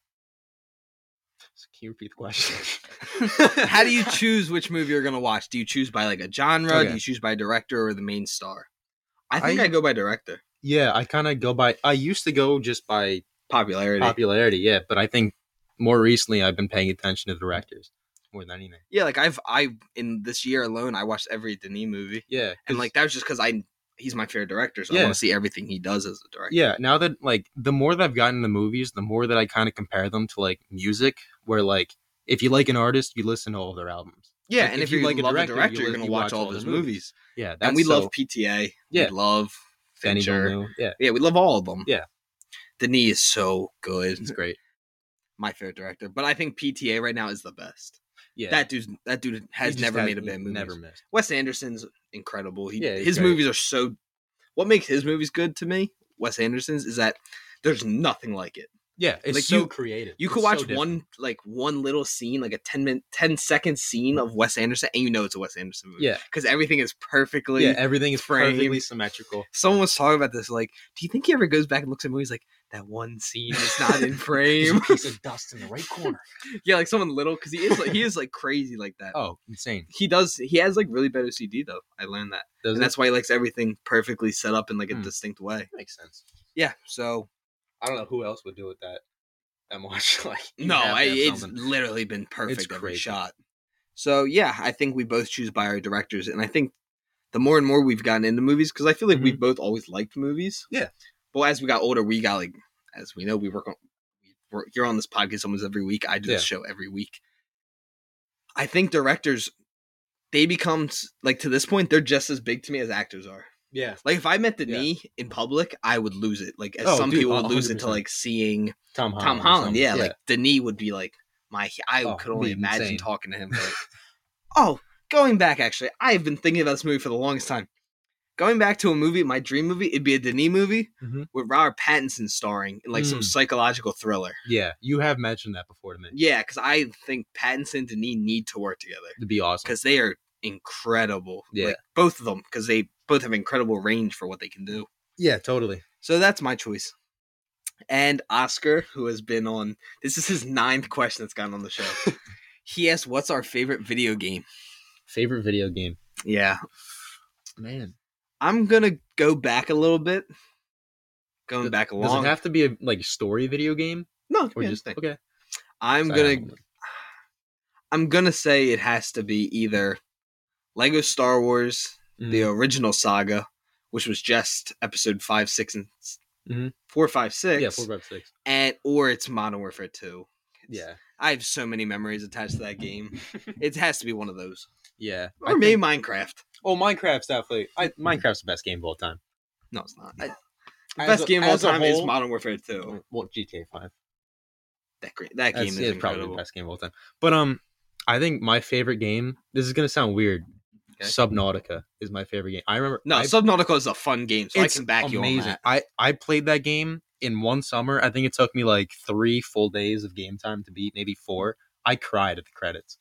Speaker 2: Can you repeat the question? <laughs>
Speaker 1: How do you choose which movie you're going to watch? Do you choose by like a genre?
Speaker 2: Okay.
Speaker 1: Do you choose by director or the main star? I think I,
Speaker 2: I-
Speaker 1: go by director.
Speaker 2: Yeah, I kind of go by. I used to go just by
Speaker 1: Popularity.
Speaker 2: popularity, yeah, but I think more recently I've been paying attention to directors more than anything.
Speaker 1: yeah, like I've I in this year alone I watched every Denis movie,
Speaker 2: Yeah,
Speaker 1: and like that was just because I he's my favorite director, so I want to see everything he does as a director.
Speaker 2: yeah. Now that like the more that I've gotten the movies, the more that I kind of compare them to like music, where like if you like an artist, you listen to all of their albums.
Speaker 1: Yeah,
Speaker 2: Like,
Speaker 1: and
Speaker 2: if
Speaker 1: if,
Speaker 2: you
Speaker 1: you
Speaker 2: like a
Speaker 1: love
Speaker 2: director,
Speaker 1: a director,
Speaker 2: you
Speaker 1: you're going to
Speaker 2: you
Speaker 1: watch
Speaker 2: watch
Speaker 1: all those
Speaker 2: his
Speaker 1: movies.
Speaker 2: movies. Yeah, that's
Speaker 1: and we
Speaker 2: so,
Speaker 1: love PTA.
Speaker 2: Yeah.
Speaker 1: We love Fincher.
Speaker 2: Yeah,
Speaker 1: Yeah, we love all of them.
Speaker 2: Yeah.
Speaker 1: Denis is so good.
Speaker 2: it's great. <laughs>
Speaker 1: My favorite director, but I think PTA right now is the best.
Speaker 2: Yeah,
Speaker 1: That dude's that dude has never
Speaker 2: has-
Speaker 1: made a bad movie.
Speaker 2: Never missed.
Speaker 1: Wes Anderson's incredible. He,
Speaker 2: Yeah,
Speaker 1: his
Speaker 2: great.
Speaker 1: movies are so. What makes his movies good to me, Wes Anderson's, is that there's nothing like it.
Speaker 2: Yeah, it's
Speaker 1: Like,
Speaker 2: so
Speaker 1: you-
Speaker 2: creative.
Speaker 1: You could
Speaker 2: so
Speaker 1: watch
Speaker 2: different.
Speaker 1: one like one little scene, like a 10 minute, 10 second scene of Wes Anderson, and you know it's a Wes Anderson movie.
Speaker 2: Yeah,
Speaker 1: because everything is perfectly.
Speaker 2: yeah, everything is
Speaker 1: framed.
Speaker 2: perfectly symmetrical.
Speaker 1: Someone was talking about this. Like, do you think he ever goes back and looks at movies like that one scene is <laughs> not in
Speaker 2: There's
Speaker 1: frame.
Speaker 2: a piece of dust in the right corner. <laughs>
Speaker 1: yeah, like someone little because he is like he is like crazy like that.
Speaker 2: Oh, insane!
Speaker 1: He does. He has like really bad OCD though. I learned that,
Speaker 2: Does
Speaker 1: and
Speaker 2: it?
Speaker 1: that's why he likes everything perfectly set up in like a
Speaker 2: Hmm.
Speaker 1: distinct way.
Speaker 2: makes sense.
Speaker 1: Yeah. So
Speaker 2: I don't know who else would do it that that much. <laughs> Like
Speaker 1: no, I, it's
Speaker 2: something.
Speaker 1: literally been perfect every
Speaker 2: crazy.
Speaker 1: shot. So yeah, I think we both choose by our directors, and I think the more and more we've gotten into movies, because I feel like we've both always liked movies.
Speaker 2: Yeah.
Speaker 1: But as we got older, we got like, as we know, we work on. we work- You're on this podcast almost every week. I do this show every week. I think directors, they become like to this point, they're just as big to me as actors are.
Speaker 2: yeah.
Speaker 1: Like if I met
Speaker 2: Yeah.
Speaker 1: Denis in public, I would lose it. Like as
Speaker 2: Oh,
Speaker 1: some
Speaker 2: dude,
Speaker 1: people would lose it to like seeing
Speaker 2: Tom Holland.
Speaker 1: Tom Holland,
Speaker 2: something.
Speaker 1: yeah, like Denis would be like my. I
Speaker 2: Oh,
Speaker 1: could only imagine
Speaker 2: insane.
Speaker 1: talking to him. Like, <laughs> oh, going back actually, I've been thinking about this movie for the longest time. Going back to a movie, my dream movie, it'd be a Denis movie
Speaker 2: Mhm.
Speaker 1: with Robert Pattinson starring in like some
Speaker 2: Mm.
Speaker 1: psychological thriller.
Speaker 2: yeah, you have mentioned that before to me.
Speaker 1: Yeah, because I think Pattinson and Denis need to work together
Speaker 2: It'd be awesome.
Speaker 1: because they are incredible.
Speaker 2: Yeah.
Speaker 1: like, both of them because they both have incredible range for what they can do.
Speaker 2: Yeah, totally.
Speaker 1: So that's my choice. And Oscar, who has been on, this is his ninth question that's gotten on the show. <laughs> he asked, "What's our favorite video game?"
Speaker 2: Favorite video game,
Speaker 1: Yeah,
Speaker 2: man.
Speaker 1: I'm gonna go back a little bit. Going
Speaker 2: Does-
Speaker 1: back
Speaker 2: Does
Speaker 1: along.
Speaker 2: it have to be a like story video game
Speaker 1: no,
Speaker 2: or
Speaker 1: yeah,
Speaker 2: just
Speaker 1: think.
Speaker 2: okay?
Speaker 1: I'm
Speaker 2: Sorry,
Speaker 1: gonna, <sighs> I'm gonna say it has to be either Lego Star Wars, the
Speaker 2: Mhm.
Speaker 1: original saga, which was just episode five, six, and
Speaker 2: Mhm.
Speaker 1: four, five, six,
Speaker 2: yeah, four, five, six.
Speaker 1: and or it's Modern Warfare Two.
Speaker 2: Yeah,
Speaker 1: I have so many memories attached to that game. <laughs> it has to be one of those.
Speaker 2: Yeah.
Speaker 1: Or
Speaker 2: I
Speaker 1: maybe
Speaker 2: think-
Speaker 1: Minecraft.
Speaker 2: oh, Minecraft's definitely. I, Minecraft's the best game of all time.
Speaker 1: No, it's not. I- the best
Speaker 2: a-
Speaker 1: game of all time is Modern Warfare 2.
Speaker 2: Well, GTA Five.
Speaker 1: That great. That game
Speaker 2: That's
Speaker 1: is
Speaker 2: probably the best game of all time. But um, I think my favorite game. This is gonna sound weird.
Speaker 1: Okay.
Speaker 2: Subnautica is my favorite game. I remember.
Speaker 1: No,
Speaker 2: I,
Speaker 1: Subnautica is a fun game, so I can back you on that.
Speaker 2: I I played that game in one summer. I think it took me like three full days of game time to beat, maybe four. I cried at the credits.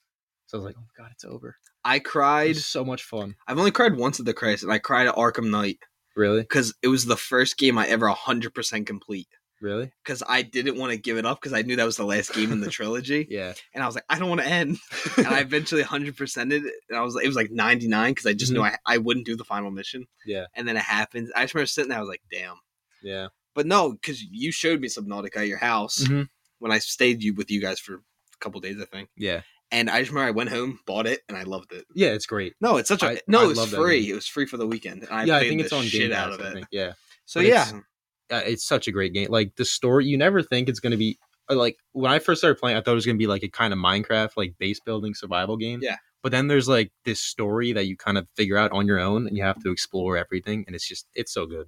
Speaker 2: So I was like, "Oh my god, it's over!"
Speaker 1: I cried.
Speaker 2: so much fun.
Speaker 1: I've only cried once at the credits, and I cried at Arkham Knight
Speaker 2: Really,
Speaker 1: because it was the first game I ever 100% complete.
Speaker 2: really,
Speaker 1: Because I didn't want to give it up because I knew that was the last game in the <laughs> trilogy,
Speaker 2: yeah.
Speaker 1: and I was like, I don't want to end. <laughs> and I eventually 100%ed it, and I was like it was like 99 because I just knew I, I wouldn't do the final mission.
Speaker 2: Mm-hmm. Yeah.
Speaker 1: And then it happened. I just remember sitting there, I was like, damn.
Speaker 2: yeah.
Speaker 1: But no, because you showed me Subnautica at your house
Speaker 2: Mhm.
Speaker 1: when I stayed you with you guys for a couple days, I think.
Speaker 2: Yeah,
Speaker 1: And I just remember I went home, bought it, and I loved it.
Speaker 2: yeah. It's great.
Speaker 1: No, it's such a
Speaker 2: I-
Speaker 1: no.
Speaker 2: I
Speaker 1: it was free. It was free for the weekend. And I
Speaker 2: yeah, I think it's on
Speaker 1: shit
Speaker 2: Game
Speaker 1: out
Speaker 2: Pass,
Speaker 1: of it.
Speaker 2: Yeah.
Speaker 1: So
Speaker 2: But
Speaker 1: yeah,
Speaker 2: it's- uh, it's such a great game. Like the story, you never think it's gonna be uh, like when I first started playing. I thought it was gonna be like a kind of Minecraft, like base building survival game.
Speaker 1: Yeah.
Speaker 2: But then there's like this story that you kind of figure out on your own, and you have to explore everything, and it's just it's so good.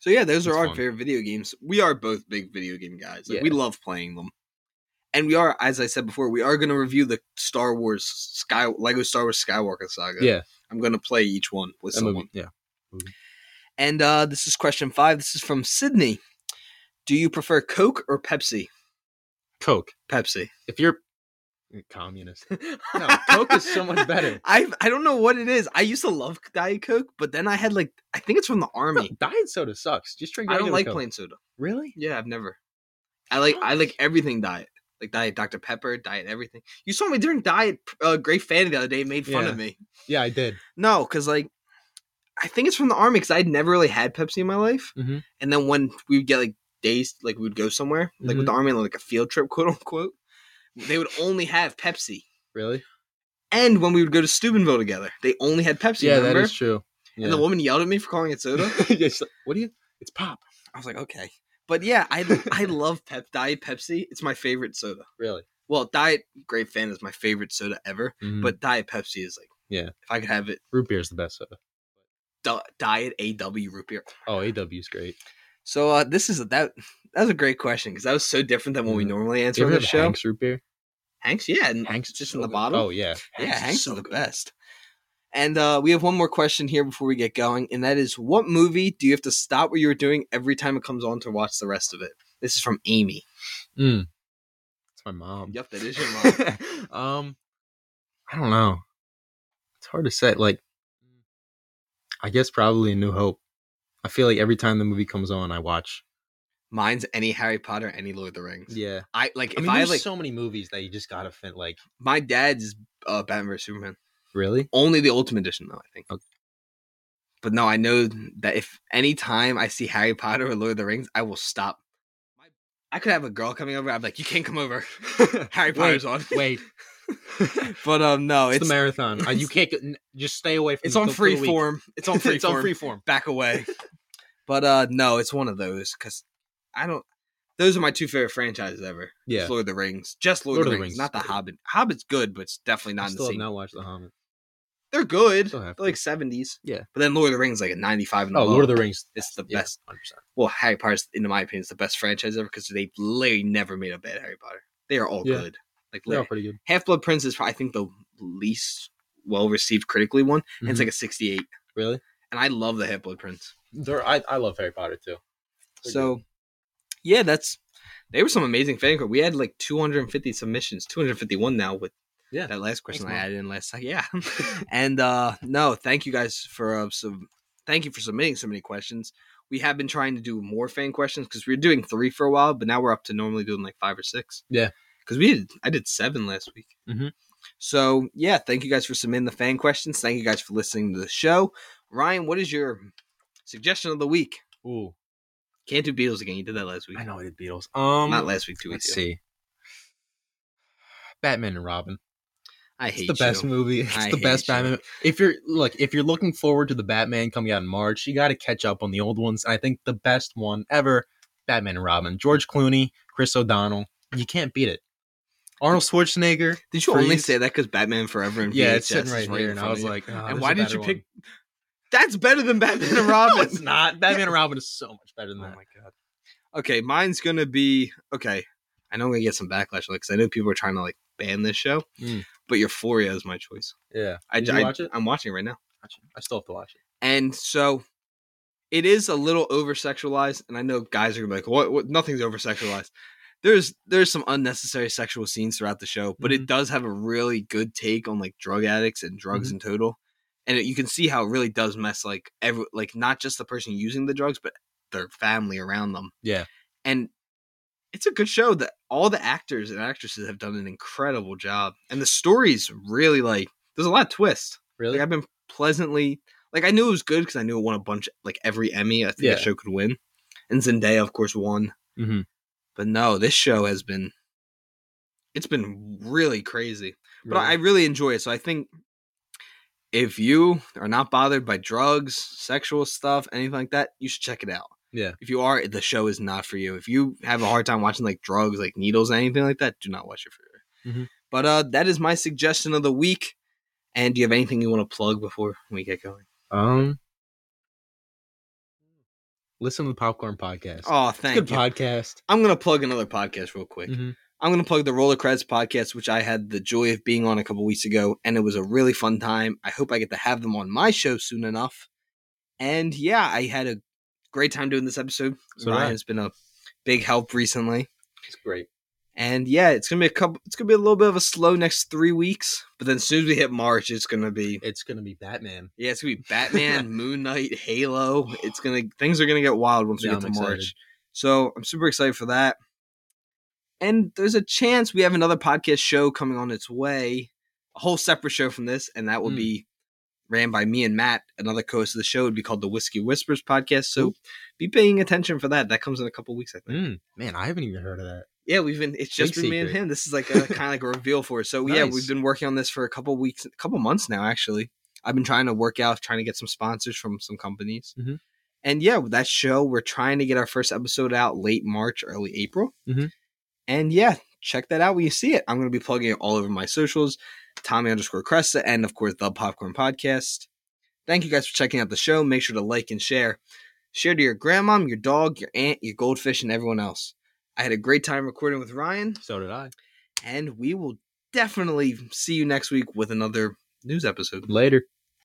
Speaker 1: so yeah, those are our
Speaker 2: fun.
Speaker 1: favorite video games. We are both big video game guys. Like,
Speaker 2: Yeah.
Speaker 1: We love playing them, and we are, as I said before, we are going to review the Star Wars Sky Lego Star Wars Skywalker Saga.
Speaker 2: Yeah.
Speaker 1: I'm going to play each one with
Speaker 2: That
Speaker 1: someone.
Speaker 2: movie, yeah.
Speaker 1: And uh, this is question five. This is from Sydney. Do you prefer Coke or Pepsi?
Speaker 2: Coke.
Speaker 1: Pepsi.
Speaker 2: If you're communist, No, Coke is so much <laughs> better.
Speaker 1: I I don't know what it is. I used to love Diet Coke, but then I had like I think it's from the army.
Speaker 2: diet soda sucks. Just drink.
Speaker 1: I don't like
Speaker 2: Coke.
Speaker 1: plain soda.
Speaker 2: Really?
Speaker 1: Yeah, I've never. I like I like everything diet. Like diet Dr Pepper, diet everything. You saw me during diet uh, Great Fan the other day. Made fun
Speaker 2: Yeah.
Speaker 1: of me.
Speaker 2: Yeah, I did.
Speaker 1: No, because like I think it's from the army because I'd never really had Pepsi in my life.
Speaker 2: Mhm.
Speaker 1: And then when we would get like days, like we would go somewhere, like with
Speaker 2: Mhm.
Speaker 1: the army, on like a field trip, <laughs> quote unquote, they would only have Pepsi.
Speaker 2: Really?
Speaker 1: And when we would go to Steubenville together, they only had Pepsi.
Speaker 2: yeah,
Speaker 1: remember?
Speaker 2: that is true. Yeah.
Speaker 1: And the woman yelled at me for calling it soda. <laughs>
Speaker 2: Yeah, she's like, what do you? It's pop.
Speaker 1: I was like, okay. But yeah, I <laughs> I love Pep Diet Pepsi. It's my favorite soda.
Speaker 2: Really?
Speaker 1: Well, Diet Great Fan is my favorite soda ever,
Speaker 2: Mhm.
Speaker 1: but Diet Pepsi is like
Speaker 2: Yeah.
Speaker 1: If I could have it,
Speaker 2: root beer is the best soda.
Speaker 1: Di- Diet A&W root beer.
Speaker 2: Oh, A&W is great.
Speaker 1: So uh, this is that that was a great question because that was so different than what we
Speaker 2: Mhm.
Speaker 1: normally answer on the show.
Speaker 2: Hank's root beer?
Speaker 1: Hanks, yeah, and
Speaker 2: Hank's
Speaker 1: just
Speaker 2: so
Speaker 1: in the bottle.
Speaker 2: Oh yeah,
Speaker 1: yeah, Hanks
Speaker 2: so
Speaker 1: is the
Speaker 2: good.
Speaker 1: best. And uh, we have one more question here before we get going, and that is, what movie do you have to stop what you're doing every time it comes on to watch the rest of it? This is from Amy.
Speaker 2: Mm. It's my mom.
Speaker 1: Yep, that is your mom. <laughs>
Speaker 2: um, I don't know. It's hard to say. Like, I guess probably A New Hope. I feel like every time the movie comes on, I watch.
Speaker 1: Mine's any Harry Potter, any Lord of the Rings.
Speaker 2: Yeah.
Speaker 1: I like
Speaker 2: I
Speaker 1: if
Speaker 2: mean,
Speaker 1: I,
Speaker 2: there's
Speaker 1: like
Speaker 2: so many movies that you just gotta fit. Like,
Speaker 1: my dad's uh, Batman vs Superman.
Speaker 2: Really?
Speaker 1: Only the Ultimate Edition, though. I think.
Speaker 2: Okay.
Speaker 1: But no, I know that if any time I see Harry Potter or Lord of the Rings, I will stop. I could have a girl coming over. I'm like, you can't come over. <laughs> Harry Potter's on.
Speaker 2: Wait, <laughs>
Speaker 1: but um, no,
Speaker 2: it's,
Speaker 1: it's
Speaker 2: the marathon. Uh, you <laughs> can't get, just stay away from.
Speaker 1: it's on free form. It's on free
Speaker 2: it's on
Speaker 1: form.
Speaker 2: free form.
Speaker 1: Back away. but uh, no, it's one of those because I don't. Those are my two favorite franchises ever.
Speaker 2: Yeah.
Speaker 1: It's Lord of the Rings, just Lord, of the Rings, not the. Hobbit. Hobbit's good, but it's definitely
Speaker 2: I
Speaker 1: not in the
Speaker 2: still have
Speaker 1: same.
Speaker 2: not watched The Hobbit.
Speaker 1: They're good. They're like seventies.
Speaker 2: Yeah.
Speaker 1: but then Lord of the Rings like a ninety-five. And
Speaker 2: Oh, Lord of the. Rings.
Speaker 1: It's the
Speaker 2: Yeah,
Speaker 1: best.
Speaker 2: 100%.
Speaker 1: Well, Harry Potter's, in my opinion, is the best franchise ever because they literally never made a bad Harry Potter. They are all
Speaker 2: Yeah.
Speaker 1: good. Like
Speaker 2: They're pretty good.
Speaker 1: Half Blood Prince is, I think, the least well received critically one, and it's
Speaker 2: mm-hmm.
Speaker 1: like a sixty-eight.
Speaker 2: Really?
Speaker 1: And I love the Half Blood Prince.
Speaker 2: They're, I, I love Harry Potter too. They're
Speaker 1: so, yeah, that's they were some amazing fan club. We had like 250 submissions, 251 now with
Speaker 2: Yeah.
Speaker 1: that last question
Speaker 2: Thanks,
Speaker 1: I added in last time. Yeah, <laughs> <laughs> and uh no, thank you guys for uh, some. Thank you for submitting so many questions. We have been trying to do more fan questions because we were doing three for a while, but now we're up to normally doing like five or six.
Speaker 2: Yeah.
Speaker 1: because we did. I did seven last week.
Speaker 2: Mhm.
Speaker 1: So yeah, thank you guys for submitting the fan questions. Thank you guys for listening to the show. Ryan, what is your suggestion of the week?
Speaker 2: Ooh,
Speaker 1: Can't do Beatles again. You did that last week.
Speaker 2: I know I did Beatles. Um,
Speaker 1: Not last week, two
Speaker 2: let's
Speaker 1: weeks ago.
Speaker 2: see. Batman and Robin.
Speaker 1: I
Speaker 2: It's
Speaker 1: hate
Speaker 2: the best movie. <laughs> It's
Speaker 1: I
Speaker 2: the best
Speaker 1: you.
Speaker 2: Batman. If you're look, if you're looking forward to the Batman coming out in March, you got to catch up on the old ones. I think the best one ever, Batman and Robin. George Clooney, Chris O'Donnell. You can't beat it. Arnold Schwarzenegger.
Speaker 1: Did you only say that because Batman Forever and
Speaker 2: Yeah, it's sitting
Speaker 1: is
Speaker 2: right here, and I was
Speaker 1: you?
Speaker 2: like, oh,
Speaker 1: and why did you
Speaker 2: better
Speaker 1: pick? That's better than Batman and <laughs> Robin.
Speaker 2: No, it's not. <laughs> Batman and Robin is so much better than
Speaker 1: Oh
Speaker 2: that.
Speaker 1: my god. Okay, mine's gonna be okay. I know I'm gonna get some backlash because I know people are trying to like ban this show,
Speaker 2: Mm.
Speaker 1: but Euphoria is my choice.
Speaker 2: Yeah,
Speaker 1: I,
Speaker 2: Did
Speaker 1: I
Speaker 2: watch it?
Speaker 1: I'm watching it right now,
Speaker 2: I still have to watch it.
Speaker 1: and so it is a little over sexualized. And I know guys are gonna be like, "What? what nothing's over sexualized." There's there's some unnecessary sexual scenes throughout the show, but it does have a really good take on like drug addicts and drugs
Speaker 2: Mm-hmm.
Speaker 1: in total, and it, you can see how it really does mess like every like not just the person using the drugs, but their family around them.
Speaker 2: Yeah.
Speaker 1: and it's a good show that all the actors and actresses have done an incredible job, and the story's really like there's a lot of twists.
Speaker 2: Really?
Speaker 1: Like I've been pleasantly like I knew it was good because I knew it won a bunch like every Emmy I think
Speaker 2: Yeah.
Speaker 1: the show could win, and Zendaya of course won.
Speaker 2: mm-hmm.
Speaker 1: But no, this show has been it's been really crazy. But I really enjoy it. So I think if you are not bothered by drugs, sexual stuff, anything like that, you should check it out.
Speaker 2: Yeah.
Speaker 1: If you are, the show is not for you. If you have a hard time watching like drugs, like needles, anything like that, do not watch it for you.
Speaker 2: Mhm.
Speaker 1: But uh, that is my suggestion of the week. And do you have anything you want to plug before we get going?
Speaker 2: um, listen to the Popcorn Podcast.
Speaker 1: Oh, thank
Speaker 2: good
Speaker 1: you.
Speaker 2: podcast.
Speaker 1: I'm gonna plug another podcast real quick.
Speaker 2: Mhm.
Speaker 1: I'm gonna plug the Roller Creds podcast, which I had the joy of being on a couple weeks ago, and it was a really fun time. I hope I get to have them on my show soon enough. And yeah, I had a great time doing this episode.
Speaker 2: So
Speaker 1: Ryan has been a big help recently.
Speaker 2: It's great.
Speaker 1: And yeah, it's gonna be a couple. It's gonna be a little bit of a slow next three weeks, but then as soon as we hit March, it's gonna be
Speaker 2: It's gonna be Batman.
Speaker 1: yeah, it's gonna be Batman, <laughs> Moon Knight, Halo. It's gonna things are gonna get wild once
Speaker 2: Yeah,
Speaker 1: we get
Speaker 2: I'm
Speaker 1: to
Speaker 2: excited.
Speaker 1: March. So I'm super excited for that. And there's a chance we have another podcast show coming on its way, a whole separate show from this, and that will
Speaker 2: Mm.
Speaker 1: be ran by me and Matt. Another co-host of the show would be called the Whiskey Whispers podcast. So
Speaker 2: Ooh.
Speaker 1: be paying attention for that. That comes in a couple weeks, I think.
Speaker 2: Mm, man, I haven't even heard of that.
Speaker 1: Yeah, we've been. It's just
Speaker 2: Big
Speaker 1: been me and him. This is like <laughs> a kind of like a reveal for us. So yeah, we've been working on this for a couple weeks, a couple months now. Actually, I've been trying to work out, trying to get some sponsors from some companies.
Speaker 2: Mhm.
Speaker 1: And yeah, with that show, we're trying to get our first episode out late March, early April.
Speaker 2: Mhm.
Speaker 1: And yeah, check that out when you see it. I'm going to be plugging it all over my socials, Tommy underscore Cresta, and of course the Popcorn Podcast. Thank you guys for checking out the show. Make sure to like and share. Share to your grandmom, your dog, your aunt, your goldfish, and everyone else. I had a great time recording with Ryan,
Speaker 2: So did I.
Speaker 1: and we will definitely see you next week with another news episode.
Speaker 2: Later.